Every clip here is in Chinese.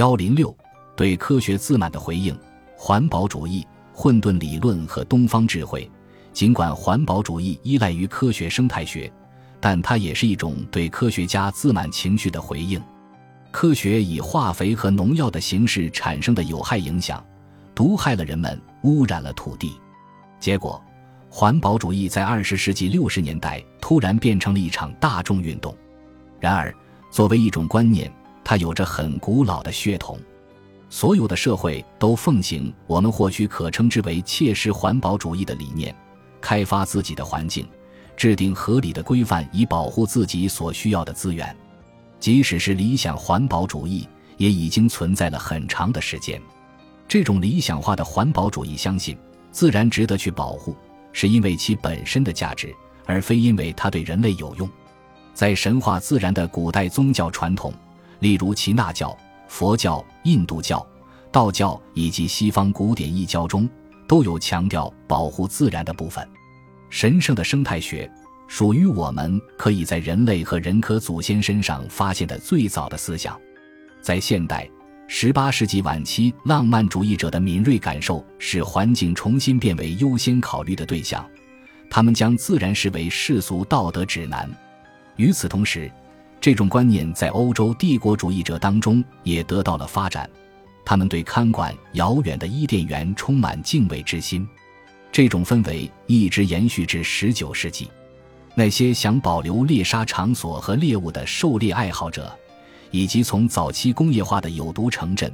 幺零六对科学自满的回应：环保主义、混沌理论和东方智慧。尽管环保主义依赖于科学生态学，但它也是一种对科学家自满情绪的回应。科学以化肥和农药的形式产生的有害影响，毒害了人们，污染了土地。结果，环保主义在二十世纪六十年代突然变成了一场大众运动。然而，作为一种观念，它有着很古老的血统。所有的社会都奉行我们或许可称之为切实环保主义的理念。开发自己的环境，制定合理的规范以保护自己所需要的资源。即使是理想环保主义，也已经存在了很长的时间。这种理想化的环保主义相信，自然值得去保护，是因为其本身的价值，而非因为它对人类有用。在神话自然的古代宗教传统，例如耆那教、佛教、印度教、道教以及西方古典异教中。都有强调保护自然的部分。神圣的生态学属于我们可以在人类和人科祖先身上发现的最早的思想。在现代十八世纪晚期，浪漫主义者的敏锐感受使环境重新变为优先考虑的对象。他们将自然视为世俗道德指南。与此同时，这种观念在欧洲帝国主义者当中也得到了发展。他们对看管遥远的伊甸园充满敬畏之心，这种氛围一直延续至十九世纪。那些想保留猎杀场所和猎物的狩猎爱好者，以及从早期工业化的有毒城镇、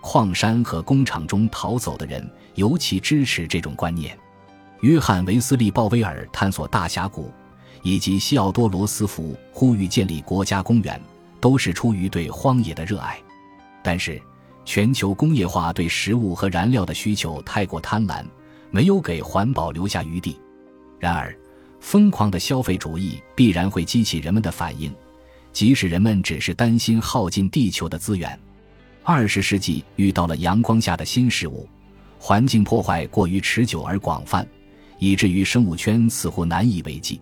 矿山和工厂中逃走的人，尤其支持这种观念。约翰·维斯利·鲍威尔探索大峡谷，以及西奥多·罗斯福呼吁建立国家公园，都是出于对荒野的热爱。但是。全球工业化对食物和燃料的需求太过贪婪，没有给环保留下余地。然而，疯狂的消费主义必然会激起人们的反应，即使人们只是担心耗尽地球的资源。二十世纪遇到了阳光下的新事物，环境破坏过于持久而广泛，以至于生物圈似乎难以为继。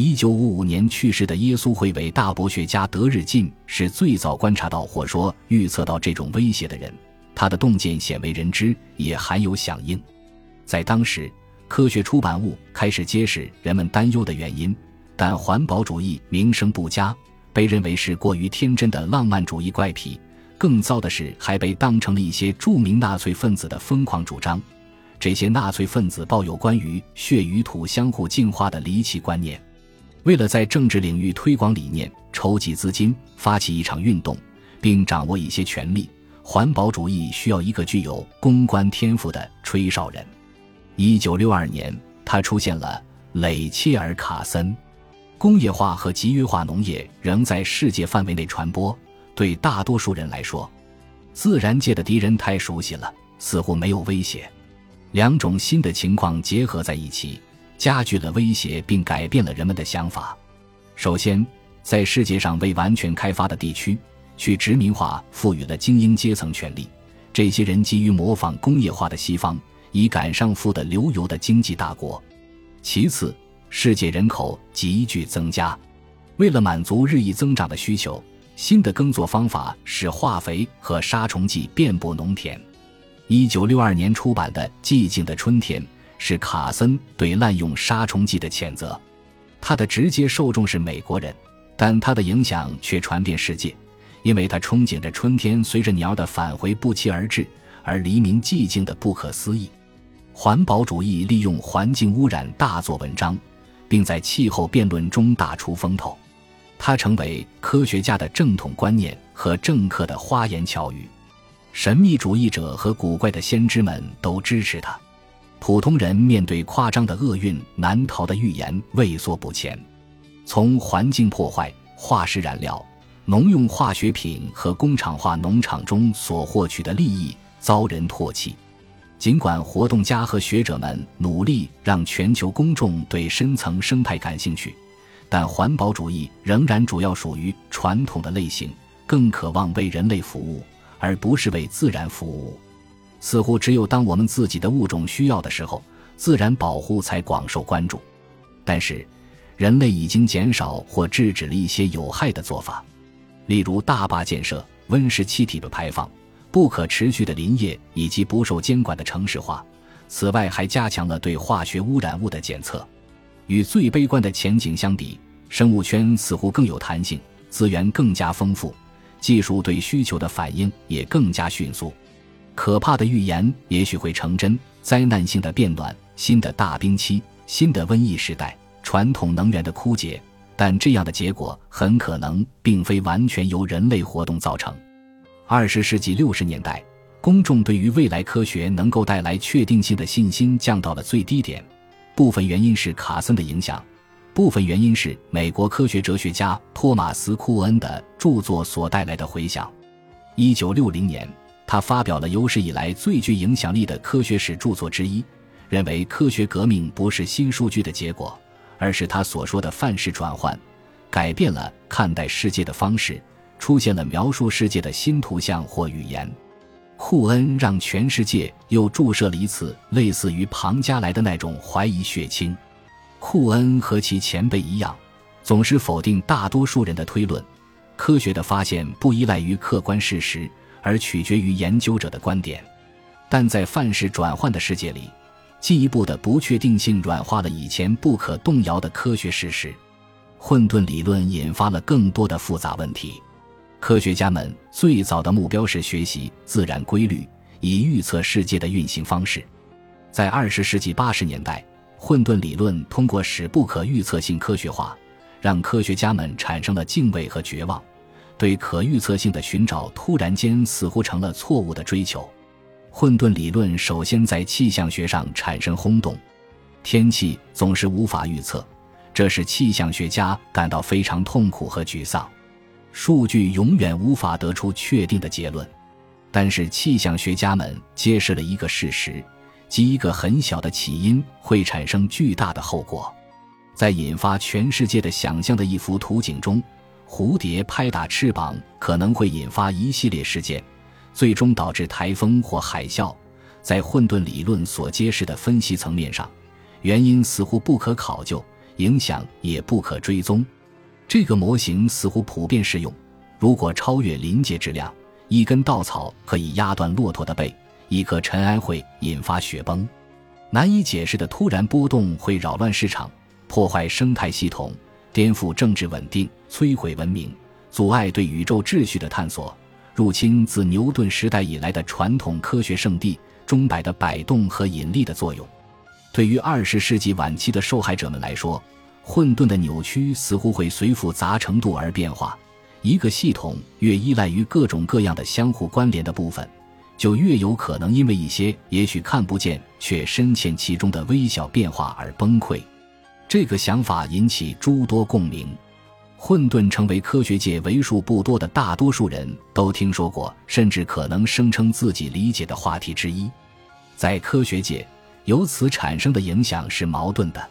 一九五五年去世的耶稣会伟大博学家德日进是最早观察到或说预测到这种威胁的人，他的洞见鲜为人知，也含有响应。在当时，科学出版物开始揭示人们担忧的原因，但环保主义名声不佳，被认为是过于天真的浪漫主义怪癖。更糟的是，还被当成了一些著名纳粹分子的疯狂主张。这些纳粹分子抱有关于血与土相互净化的离奇观念。为了在政治领域推广理念、筹集资金、发起一场运动，并掌握一些权力，环保主义需要一个具有公关天赋的吹哨人。一九六二年，他出现了雷切尔·卡森。工业化和集约化农业仍在世界范围内传播。对大多数人来说，自然界的敌人太熟悉了，似乎没有威胁。两种新的情况结合在一起。加剧了威胁，并改变了人们的想法。首先，在世界上未完全开发的地区，去殖民化赋予了精英阶层权利。这些人急于模仿工业化的西方，以赶上富得流油的经济大国。其次，世界人口急剧增加，为了满足日益增长的需求，新的耕作方法使化肥和杀虫剂遍布农田。一九六二年出版的《寂静的春天》。是卡森对滥用杀虫剂的谴责。他的直接受众是美国人，但他的影响却传遍世界，因为他憧憬着春天随着鸟的返回不期而至，而黎明寂静的不可思议。环保主义利用环境污染大做文章，并在气候辩论中大出风头。他成为科学家的正统观念和政客的花言巧语。神秘主义者和古怪的先知们都支持他。普通人面对夸张的厄运难逃的预言畏缩不前，从环境破坏、化石燃料、农用化学品和工厂化农场中所获取的利益遭人唾弃。尽管活动家和学者们努力让全球公众对深层生态感兴趣，但环保主义仍然主要属于传统的类型，更渴望为人类服务，而不是为自然服务。似乎只有当我们自己的物种需要的时候，自然保护才广受关注。但是，人类已经减少或制止了一些有害的做法，例如大坝建设、温室气体的排放、不可持续的林业以及不受监管的城市化。此外，还加强了对化学污染物的检测。与最悲观的前景相比，生物圈似乎更有弹性，资源更加丰富，技术对需求的反应也更加迅速。可怕的预言也许会成真：灾难性的变暖、新的大冰期、新的瘟疫时代、传统能源的枯竭。但这样的结果很可能并非完全由人类活动造成。二十世纪六十年代。公众对于未来科学能够带来确定性的信心降到了最低点，部分原因是卡森的影响，部分原因是美国科学哲学家托马斯·库恩的著作所带来的回响。一九六零年，他发表了有史以来最具影响力的科学史著作之一，认为科学革命不是新数据的结果，而是他所说的范式转换，改变了看待世界的方式，出现了描述世界的新图像或语言。库恩让全世界又注射了一次类似于庞加莱的那种怀疑血清。库恩和其前辈一样，总是否定大多数人的推论。科学的发现不依赖于客观事实，而取决于研究者的观点。但在范式转换的世界里，进一步的不确定性软化了以前不可动摇的科学事实。混沌理论引发了更多的复杂问题。科学家们最早的目标是学习自然规律，以预测世界的运行方式。在二十世纪八十年代，混沌理论通过使不可预测性科学化，让科学家们产生了敬畏和绝望。对可预测性的寻找突然间似乎成了错误的追求。混沌理论首先在气象学上产生轰动。天气总是无法预测，这使气象学家感到非常痛苦和沮丧。数据永远无法得出确定的结论，但是气象学家们揭示了一个事实，即一个很小的起因会产生巨大的后果。在引发全世界的想象的一幅图景中，蝴蝶拍打翅膀可能会引发一系列事件，最终导致台风或海啸。在混沌理论所揭示的分析层面上，原因似乎不可考究，影响也不可追踪。这个模型似乎普遍适用。如果超越临界质量，一根稻草可以压断骆驼的背，一颗尘埃会引发雪崩。难以解释的突然波动会扰乱市场，破坏生态系统，颠覆政治稳定，摧毁文明，阻碍对宇宙秩序的探索，入侵自牛顿时代以来的传统科学圣地钟摆的摆动和引力的作用。对于二十世纪晚期的受害者们来说。混沌的扭曲似乎会随复杂程度而变化。一个系统越依赖于各种各样的相互关联的部分，就越有可能因为一些也许看不见却深陷其中的微小变化而崩溃。这个想法引起诸多共鸣。混沌成为科学界为数不多的大多数人都听说过，甚至可能声称自己理解的话题之一。在科学界，由此产生的影响是矛盾的。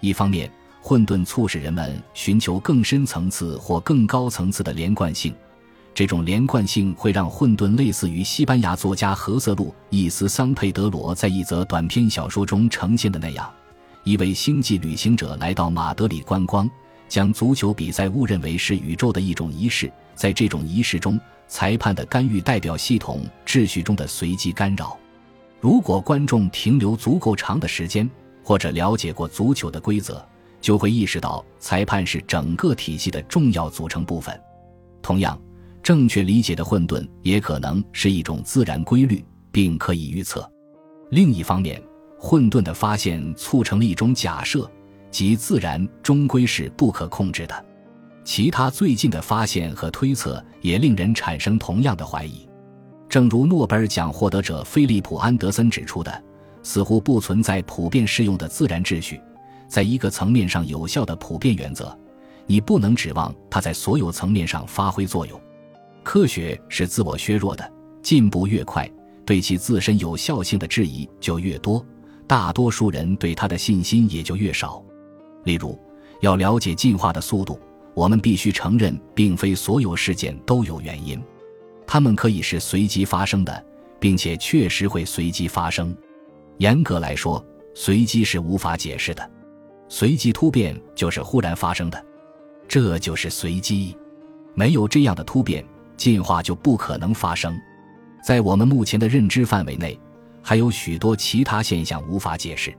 一方面，混沌促使人们寻求更深层次或更高层次的连贯性，这种连贯性会让混沌类似于西班牙作家何塞路·伊斯桑佩德罗在一则短篇小说中呈现的那样：一位星际旅行者来到马德里观光，将足球比赛误认为是宇宙的一种仪式，在这种仪式中，裁判的干预代表系统秩序中的随机干扰。如果观众停留足够长的时间，或者了解过足球的规则。就会意识到，裁判是整个体系的重要组成部分。同样，正确理解的混沌也可能是一种自然规律，并可以预测。另一方面，混沌的发现促成了一种假设，即自然终归是不可控制的。其他最近的发现和推测也令人产生同样的怀疑。正如诺贝尔奖获得者菲利普·安德森指出的，似乎不存在普遍适用的自然秩序。在一个层面上有效的普遍原则，你不能指望它在所有层面上发挥作用。科学是自我削弱的，进步越快，对其自身有效性的质疑就越多，大多数人对它的信心也就越少。例如，要了解进化的速度，我们必须承认，并非所有事件都有原因，它们可以是随机发生的，并且确实会随机发生。严格来说，随机是无法解释的。随机突变就是忽然发生的，这就是随机。没有这样的突变，进化就不可能发生。在我们目前的认知范围内，还有许多其他现象无法解释。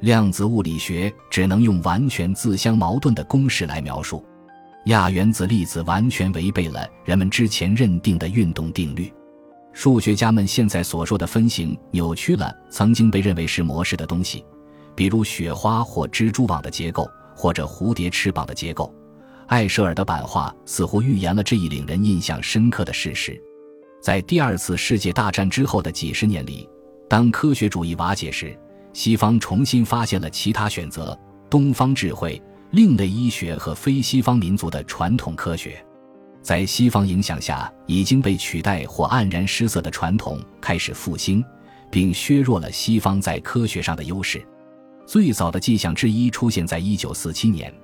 量子物理学只能用完全自相矛盾的公式来描述。亚原子粒子完全违背了人们之前认定的运动定律。数学家们现在所说的分形扭曲了曾经被认为是模式的东西，比如雪花或蜘蛛网的结构，或者蝴蝶翅膀的结构。艾舍尔的版画似乎预言了这一令人印象深刻的事实。在第二次世界大战之后的几十年里，当科学主义瓦解时，西方重新发现了其他选择：东方智慧、另类医学和非西方民族的传统科学。在西方影响下，已经被取代或黯然失色的传统开始复兴，并削弱了西方在科学上的优势。最早的迹象之一出现在1947年，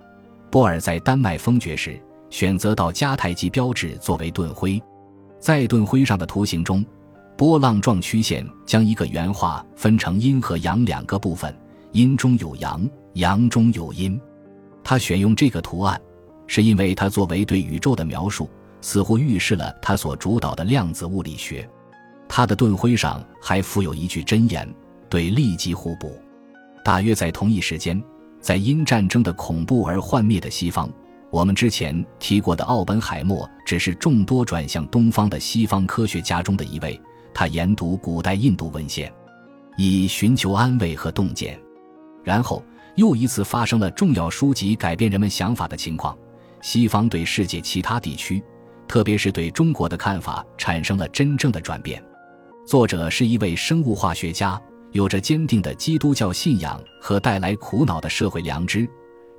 波尔在丹麦封爵时选择到迦太基标志作为盾徽，在盾徽上的图形中。波浪状曲线将一个原画分成阴和阳两个部分，阴中有阳，阳中有阴。他选用这个图案，是因为它作为对宇宙的描述，似乎预示了他所主导的量子物理学。他的盾徽上还附有一句箴言：“对立即互补。”大约在同一时间，在因战争的恐怖而幻灭的西方，我们之前提过的奥本海默只是众多转向东方的西方科学家中的一位。他研读古代印度文献，以寻求安慰和洞见，然后又一次发生了重要书籍改变人们想法的情况。西方对世界其他地区，特别是对中国的看法产生了真正的转变。作者是一位生物化学家，有着坚定的基督教信仰和带来苦恼的社会良知。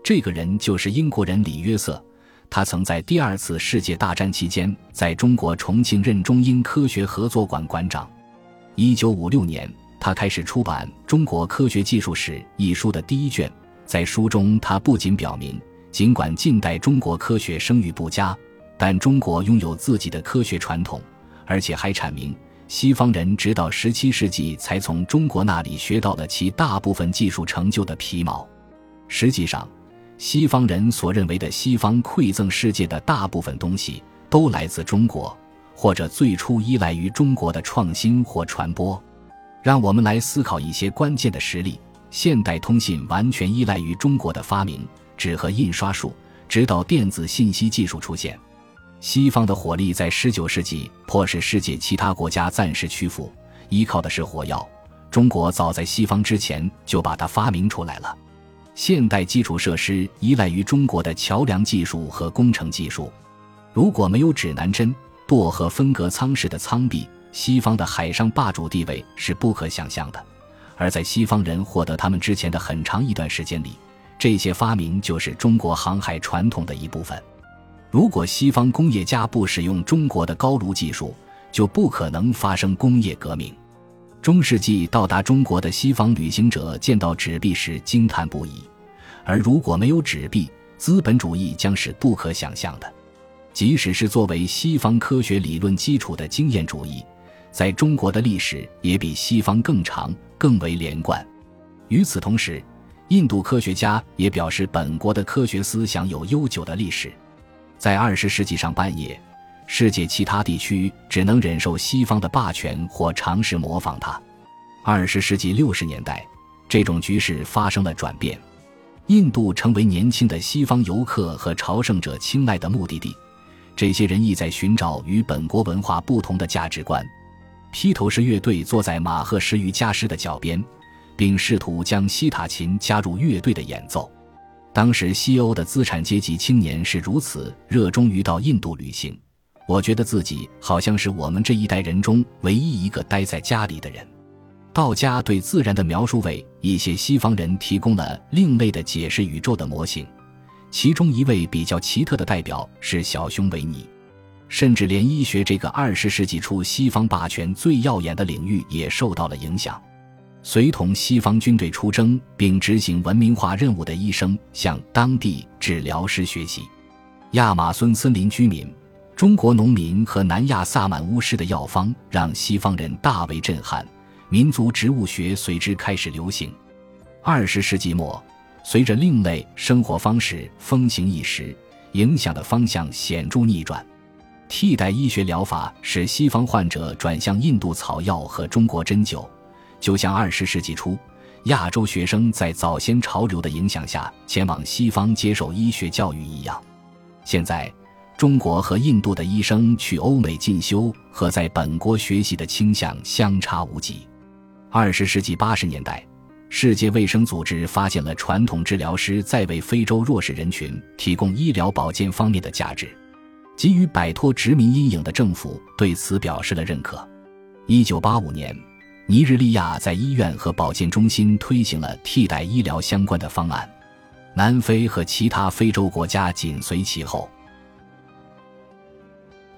这个人就是英国人李约瑟。他曾在第二次世界大战期间在中国重庆任中英科学合作馆馆长。一九五六年，他开始出版《中国科学技术史》一书的第一卷。在书中，他不仅表明，尽管近代中国科学声誉不佳，但中国拥有自己的科学传统，而且还阐明，西方人直到十七世纪才从中国那里学到了其大部分技术成就的皮毛。实际上，西方人所认为的西方馈赠世界的大部分东西，都来自中国，或者最初依赖于中国的创新或传播。让我们来思考一些关键的实例：现代通信完全依赖于中国的发明，纸和印刷术，直到电子信息技术出现。西方的火力在19世纪迫使世界其他国家暂时屈服，依靠的是火药。中国早在西方之前就把它发明出来了。现代基础设施依赖于中国的桥梁技术和工程技术。如果没有指南针、舵和分隔舱式的舱壁，西方的海上霸主地位是不可想象的。而在西方人获得他们之前的很长一段时间里，这些发明就是中国航海传统的一部分。如果西方工业家不使用中国的高炉技术，就不可能发生工业革命。中世纪到达中国的西方旅行者见到纸币时惊叹不已，而如果没有纸币，资本主义将是不可想象的。即使是作为西方科学理论基础的经验主义，在中国的历史也比西方更长、更为连贯。与此同时，印度科学家也表示，本国的科学思想有悠久的历史。在二十世纪上半叶。世界其他地区只能忍受西方的霸权或尝试模仿它。二十世纪六十年代，这种局势发生了转变，印度成为年轻的西方游客和朝圣者青睐的目的地。这些人意在寻找与本国文化不同的价值观。披头士乐队坐在马赫什瑜伽师的脚边，并试图将西塔琴加入乐队的演奏。当时西欧的资产阶级青年是如此热衷于到印度旅行。我觉得自己好像是我们这一代人中唯一一个待在家里的人。道家对自然的描述为一些西方人提供了另类的解释宇宙的模型，其中一位比较奇特的代表是小熊维尼。甚至连医学这个二十世纪初西方霸权最耀眼的领域也受到了影响。随同西方军队出征并执行文明化任务的医生向当地治疗师学习，亚马孙森林居民。中国农民和南亚萨满巫师的药方让西方人大为震撼，民族植物学随之开始流行。二十世纪末，随着另类生活方式风行一时，影响的方向显著逆转。替代医学疗法使西方患者转向印度草药和中国针灸，就像二十世纪初亚洲学生在早先潮流的影响下前往西方接受医学教育一样。现在，中国和印度的医生去欧美进修和在本国学习的倾向相差无几。二十世纪八十年代，世界卫生组织发现了传统治疗师在为非洲弱势人群提供医疗保健方面的价值。急于摆脱殖民阴影的政府对此表示了认可。一九八五年，尼日利亚在医院和保健中心推行了替代医疗相关的方案，南非和其他非洲国家紧随其后。